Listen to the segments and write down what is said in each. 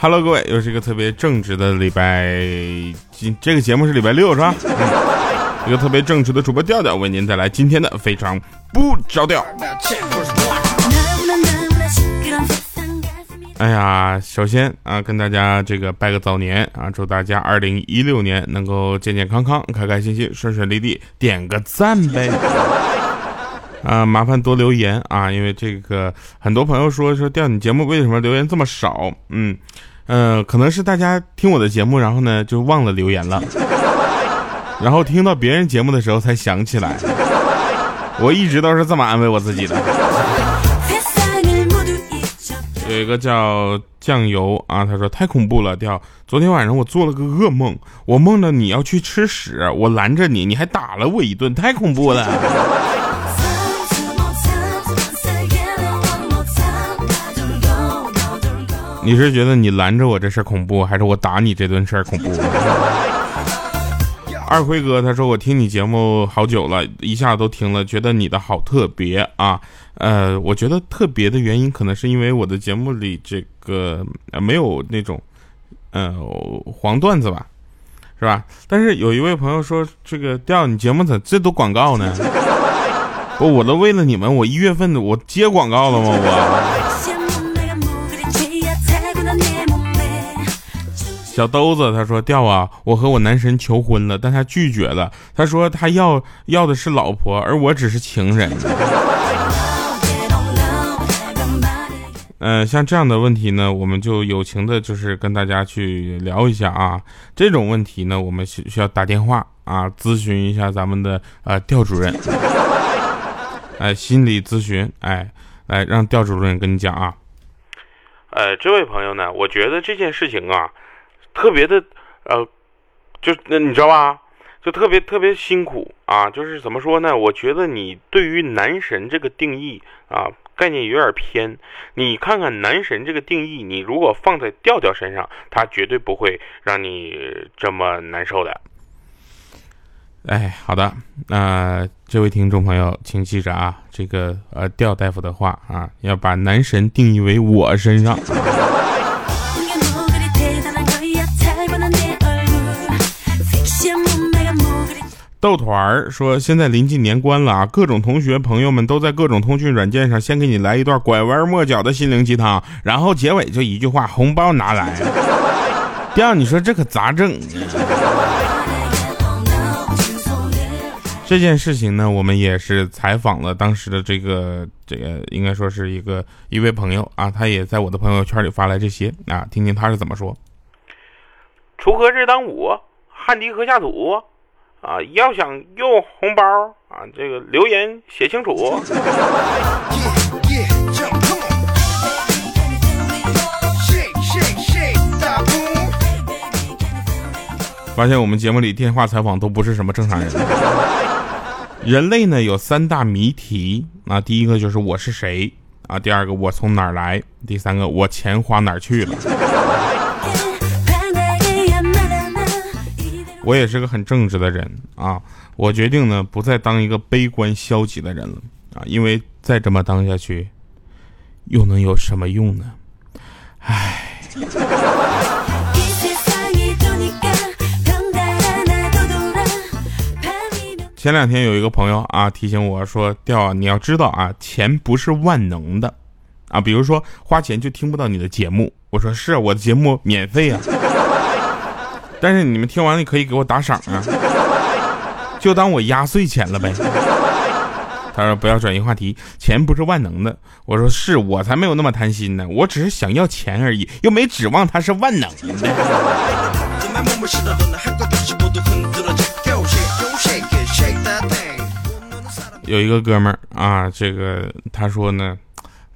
Hello，各位，又是一个特别正直的礼拜，今这个节目是礼拜六是吧？一个特别正直的主播调调为您带来今天的非常不着调。哎呀，首先啊，跟大家这个拜个早年啊，祝大家二零一六年能够健健康康、开开心心、顺顺利利，点个赞呗。啊，麻烦多留言啊，因为这个很多朋友说说调你节目为什么留言这么少？嗯，呃，可能是大家听我的节目，然后呢就忘了留言了，然后听到别人节目的时候才想起来。我一直都是这么安慰我自己的。有一个叫酱油啊，他说太恐怖了，调。昨天晚上我做了个噩梦，我梦到你要去吃屎，我拦着你，你还打了我一顿，太恐怖了。你是觉得你拦着我这事儿恐怖，还是我打你这顿事儿恐怖？二辉哥他说我听你节目好久了，一下都听了，觉得你的好特别啊。呃，我觉得特别的原因，可能是因为我的节目里这个没有那种呃黄段子吧，是吧？但是有一位朋友说这个调你节目咋这都广告呢？我我都为了你们，我一月份的我接广告了吗？我。小兜子他说调啊，我和我男神求婚了，但他拒绝了。他说他要要的是老婆，而我只是情人。嗯，像这样的问题呢，我们就友情的，就是跟大家去聊一下啊。这种问题呢，我们需需要打电话啊，咨询一下咱们的呃调主任，哎，心理咨询，哎，来让调主任跟你讲啊。呃，这位朋友呢，我觉得这件事情啊。特别的，呃，就那你知道吧？就特别特别辛苦啊！就是怎么说呢？我觉得你对于男神这个定义啊，概念有点偏。你看看男神这个定义，你如果放在调调身上，他绝对不会让你这么难受的。哎，好的，那这位听众朋友，请记着啊，这个呃调大夫的话啊，要把男神定义为我身上。豆团儿说：“现在临近年关了啊，各种同学朋友们都在各种通讯软件上先给你来一段拐弯抹角的心灵鸡汤，然后结尾就一句话：红包拿来。第二，你说这可咋整？这件事情呢，我们也是采访了当时的这个这个，应该说是一个一位朋友啊，他也在我的朋友圈里发来这些啊，听听他是怎么说。锄禾日当午，汗滴禾下土。”啊，要想用红包啊，这个留言写清楚。发现我们节目里电话采访都不是什么正常人。人类呢有三大谜题啊，第一个就是我是谁啊，第二个我从哪儿来，第三个我钱花哪儿去了。我也是个很正直的人啊！我决定呢，不再当一个悲观消极的人了啊！因为再这么当下去，又能有什么用呢？唉。前两天有一个朋友啊提醒我说：“调，你要知道啊，钱不是万能的啊！比如说花钱就听不到你的节目。”我说：“是我的节目免费啊。”但是你们听完了可以给我打赏啊，就当我压岁钱了呗。他说不要转移话题，钱不是万能的。我说是我才没有那么贪心呢，我只是想要钱而已，又没指望它是万能的。有一个哥们儿啊，这个他说呢，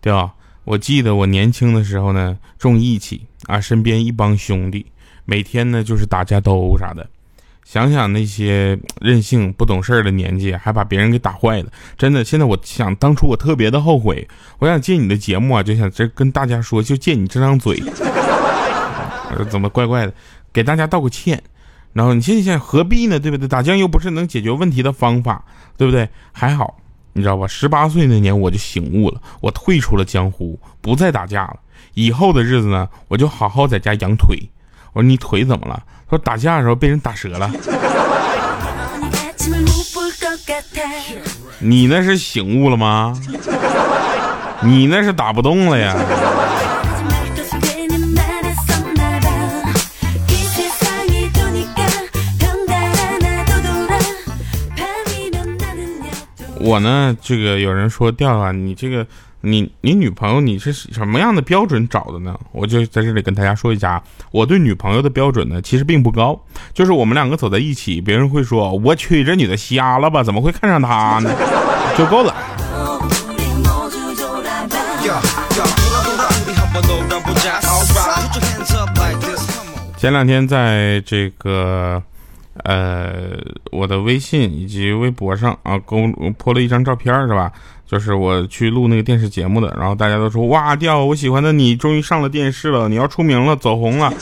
调，我记得我年轻的时候呢重义气啊，身边一帮兄弟。每天呢就是打架斗殴啥的，想想那些任性不懂事的年纪，还把别人给打坏了，真的。现在我想当初我特别的后悔，我想借你的节目啊，就想这跟大家说，就借你这张嘴，怎么怪怪的，给大家道个歉。然后你现在想何必呢？对不对？打架又不是能解决问题的方法，对不对？还好，你知道吧？十八岁那年我就醒悟了，我退出了江湖，不再打架了。以后的日子呢，我就好好在家养腿。我说你腿怎么了？他说打架的时候被人打折了。你那是醒悟了吗？你那是打不动了呀。我呢，这个有人说调啊，你这个你你女朋友你是什么样的标准找的呢？我就在这里跟大家说一下，我对女朋友的标准呢，其实并不高，就是我们两个走在一起，别人会说我去这女的瞎了吧，怎么会看上她呢？就够了。前两天在这个。呃，我的微信以及微博上啊，给我泼了一张照片，是吧？就是我去录那个电视节目的，然后大家都说哇，调我喜欢的你终于上了电视了，你要出名了，走红了。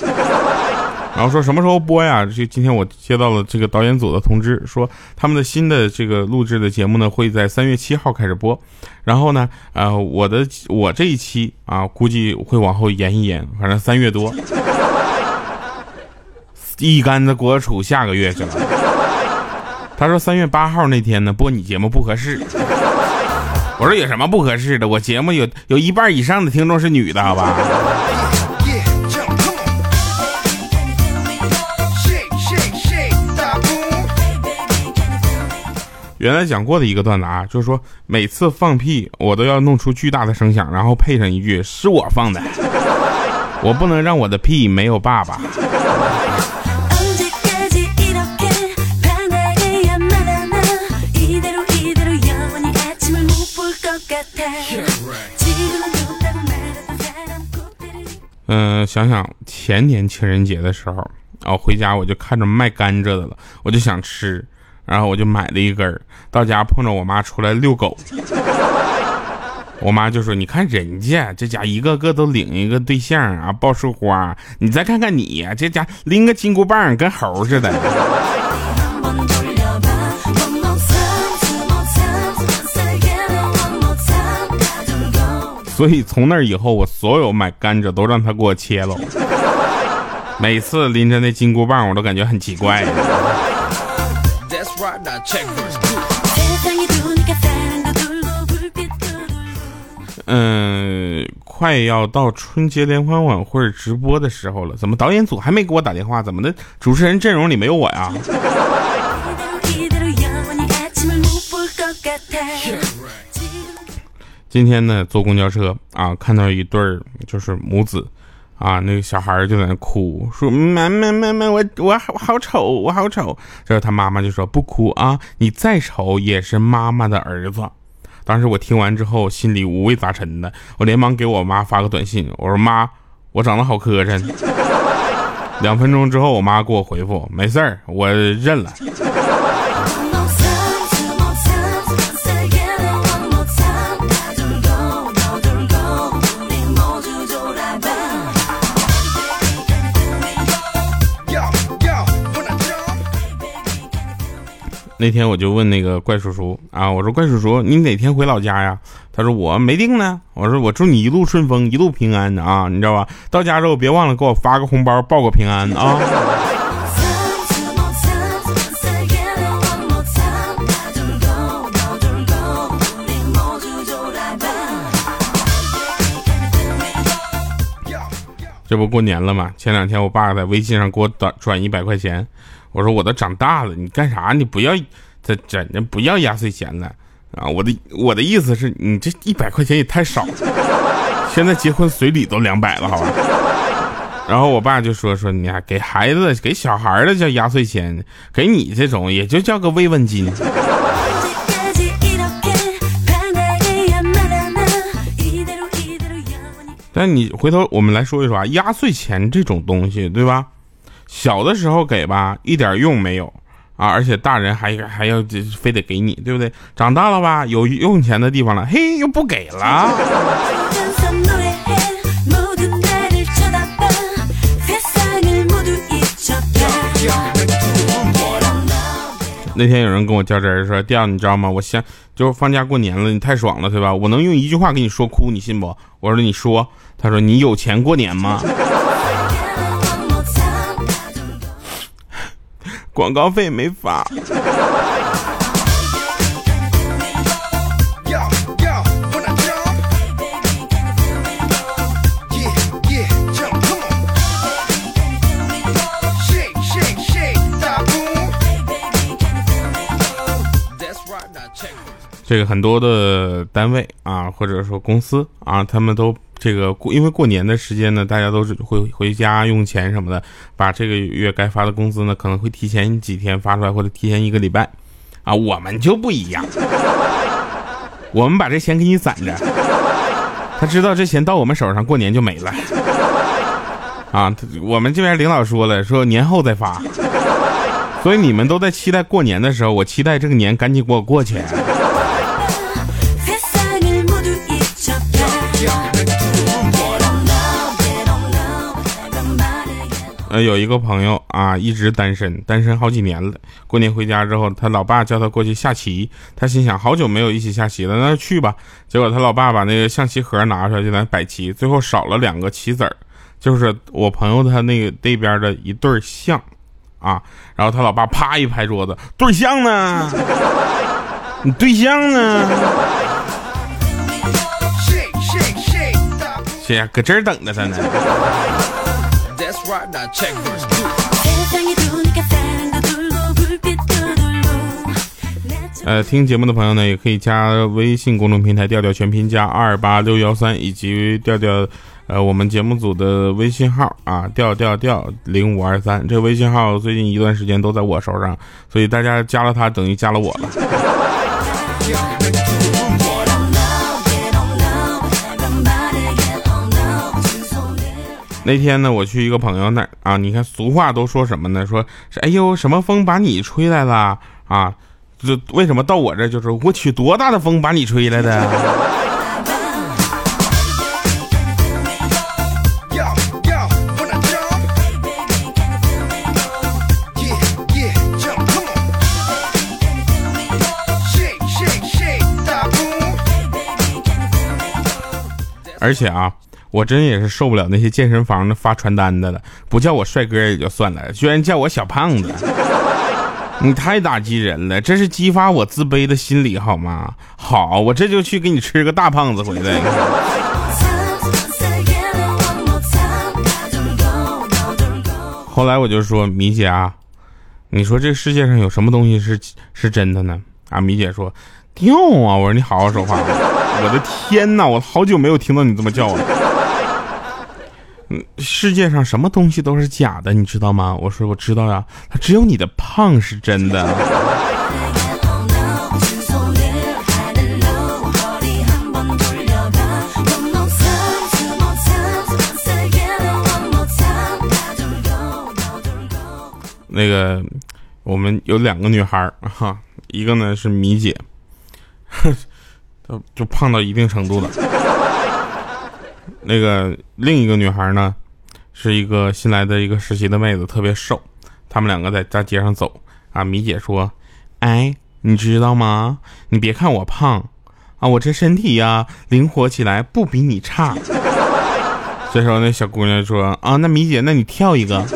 然后说什么时候播呀？就今天我接到了这个导演组的通知，说他们的新的这个录制的节目呢，会在三月七号开始播。然后呢，呃，我的我这一期啊，估计会往后延一延，反正三月多。一竿子锅杵下个月去了。他说三月八号那天呢播你节目不合适。我说有什么不合适的？我节目有有一半以上的听众是女的，好吧？原来讲过的一个段子啊，就是说每次放屁我都要弄出巨大的声响，然后配上一句是我放的，我不能让我的屁没有爸爸。嗯，想想前年情人节的时候，啊，回家我就看着卖甘蔗的了，我就想吃，然后我就买了一根儿到家碰着我妈出来遛狗，我妈就说：“你看人家这家一个个都领一个对象啊，抱束花，你再看看你，这家拎个金箍棒跟猴似的。”所以从那以后，我所有买甘蔗都让他给我切了。每次拎着那金箍棒，我都感觉很奇怪。嗯，快要到春节联欢晚会直播的时候了，怎么导演组还没给我打电话？怎么的？主持人阵容里没有我呀？今天呢，坐公交车啊，看到一对儿就是母子，啊，那个小孩就在那哭，说妈妈妈妈，我我我好丑，我好丑。这时他妈妈就说不哭啊，你再丑也是妈妈的儿子。当时我听完之后，心里五味杂陈的，我连忙给我妈发个短信，我说妈，我长得好磕碜。两分钟之后，我妈给我回复，没事儿，我认了。那天我就问那个怪叔叔啊，我说怪叔叔，你哪天回老家呀？他说我没定呢。我说我祝你一路顺风，一路平安啊，你知道吧？到家之后别忘了给我发个红包，报个平安啊。这不过年了吗？前两天我爸在微信上给我转转一百块钱。我说我都长大了，你干啥？你不要这这，不要压岁钱了啊！我的我的意思是你这一百块钱也太少了。现在结婚随礼都两百了，好吧？然后我爸就说说你还给孩子给小孩的叫压岁钱，给你这种也就叫个慰问金。但你回头我们来说一说啊，压岁钱这种东西，对吧？小的时候给吧，一点用没有啊！而且大人还还要非得给你，对不对？长大了吧，有用钱的地方了，嘿，又不给了。那天有人跟我较真儿说：“调，你知道吗？我想就是放假过年了，你太爽了，对吧？我能用一句话给你说哭，你信不？”我说：“你说。”他说你有钱过年吗？广告费没发。这个很多的单位啊，或者说公司啊，他们都这个过，因为过年的时间呢，大家都是会回家用钱什么的，把这个月该发的工资呢，可能会提前几天发出来，或者提前一个礼拜，啊，我们就不一样，我们把这钱给你攒着，他知道这钱到我们手上过年就没了，啊，我们这边领导说了，说年后再发，所以你们都在期待过年的时候，我期待这个年赶紧给我过去。呃，有一个朋友啊，一直单身，单身好几年了。过年回家之后，他老爸叫他过去下棋，他心想好久没有一起下棋了，那就去吧。结果他老爸把那个象棋盒拿出来就在摆棋，最后少了两个棋子儿，就是我朋友他那个那边的一对象啊。然后他老爸啪一拍桌子，对象呢？你对象呢？谁呀？搁这儿等着他呢。呃，听节目的朋友呢，也可以加微信公众平台“调调全拼加二八六幺三”，以及调调呃我们节目组的微信号啊，调调调零五二三。这个微信号最近一段时间都在我手上，所以大家加了他，等于加了我了。那天呢，我去一个朋友那儿啊，你看俗话都说什么呢？说是哎呦，什么风把你吹来了啊？这为什么到我这就是我去多大的风把你吹来的？而且啊。我真也是受不了那些健身房的发传单的了，不叫我帅哥也就算了，居然叫我小胖子，你太打击人了，这是激发我自卑的心理好吗？好，我这就去给你吃个大胖子回来。后来我就说米姐啊，你说这世界上有什么东西是是真的呢？啊，米姐说掉啊，我说你好好说话，我的天哪，我好久没有听到你这么叫了。世界上什么东西都是假的，你知道吗？我说我知道呀，他只有你的胖是真的。那个，我们有两个女孩哈，一个呢是米姐，就就胖到一定程度了。那个另一个女孩呢，是一个新来的一个实习的妹子，特别瘦。他们两个在大街上走啊，米姐说：“哎，你知道吗？你别看我胖啊，我这身体呀，灵活起来不比你差。” 这时候那小姑娘说：“啊，那米姐，那你跳一个。”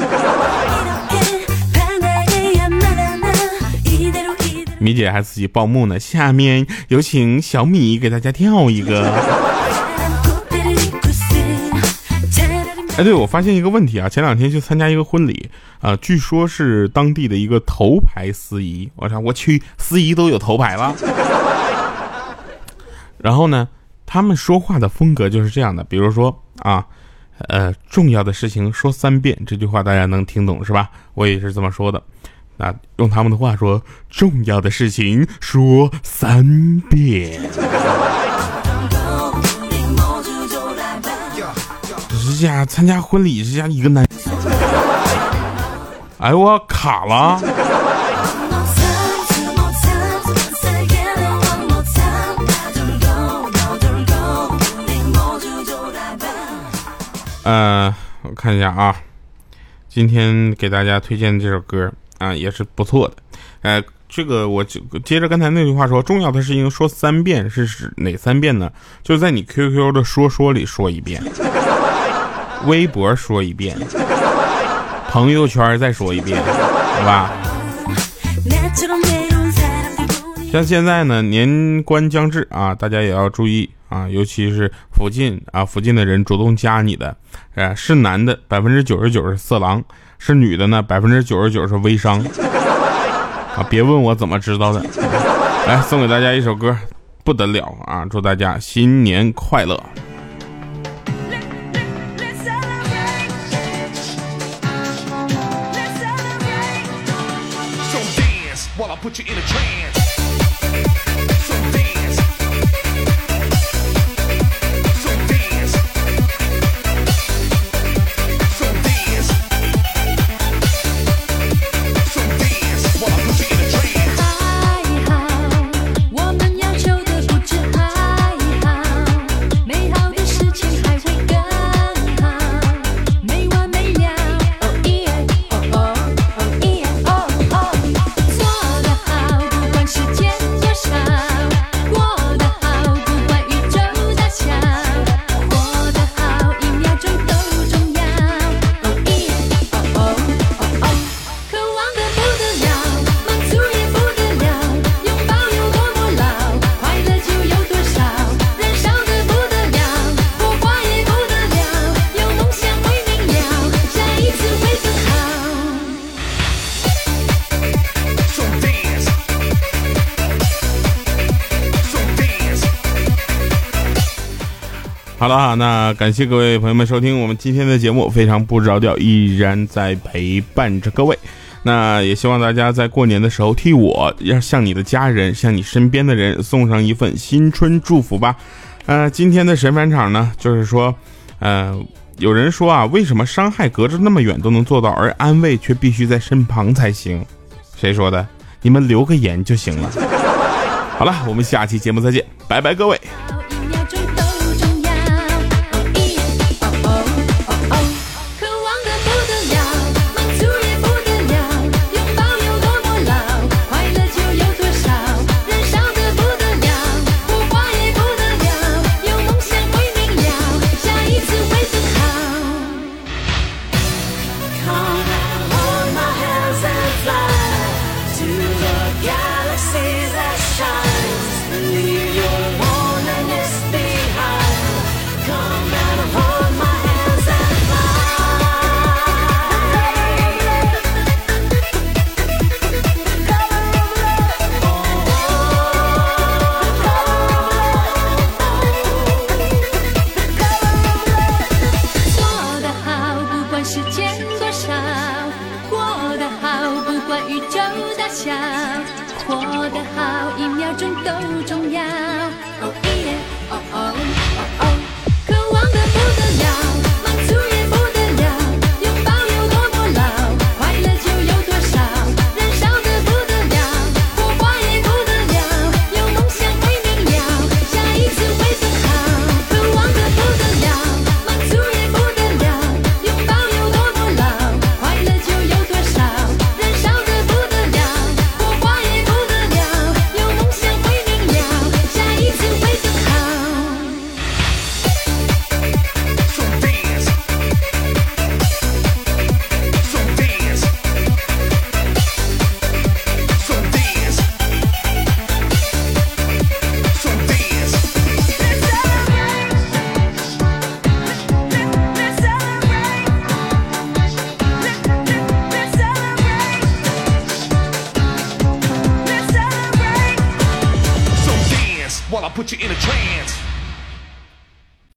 米姐还自己报幕呢。下面有请小米给大家跳一个。哎，对，我发现一个问题啊，前两天去参加一个婚礼啊，据说是当地的一个头牌司仪，我操，我去，司仪都有头牌了。然后呢，他们说话的风格就是这样的，比如说啊，呃，重要的事情说三遍，这句话大家能听懂是吧？我也是这么说的，那，用他们的话说，重要的事情说三遍。参加婚礼，这家一个男，哎我卡了。嗯，我看一下啊，今天给大家推荐这首歌啊，也是不错的。呃，这个我就接着刚才那句话说，重要的事情说三遍是指哪三遍呢？就在你 QQ 的说说里说一遍。微博说一遍，朋友圈再说一遍，好吧？像现在呢，年关将至啊，大家也要注意啊，尤其是附近啊附近的人主动加你的，呃，是男的百分之九十九是色狼，是女的呢百分之九十九是微商啊，别问我怎么知道的。来送给大家一首歌，不得了啊！祝大家新年快乐。while I put you in a trance. 了哈，那感谢各位朋友们收听我们今天的节目，非常不着调，依然在陪伴着各位。那也希望大家在过年的时候替我，要向你的家人，向你身边的人送上一份新春祝福吧。呃，今天的神返场呢，就是说，呃，有人说啊，为什么伤害隔着那么远都能做到，而安慰却必须在身旁才行？谁说的？你们留个言就行了。好了，我们下期节目再见，拜拜，各位。把宇宙大小，活得好一秒钟都重要。哦耶，哦哦，哦哦，渴望的不得了。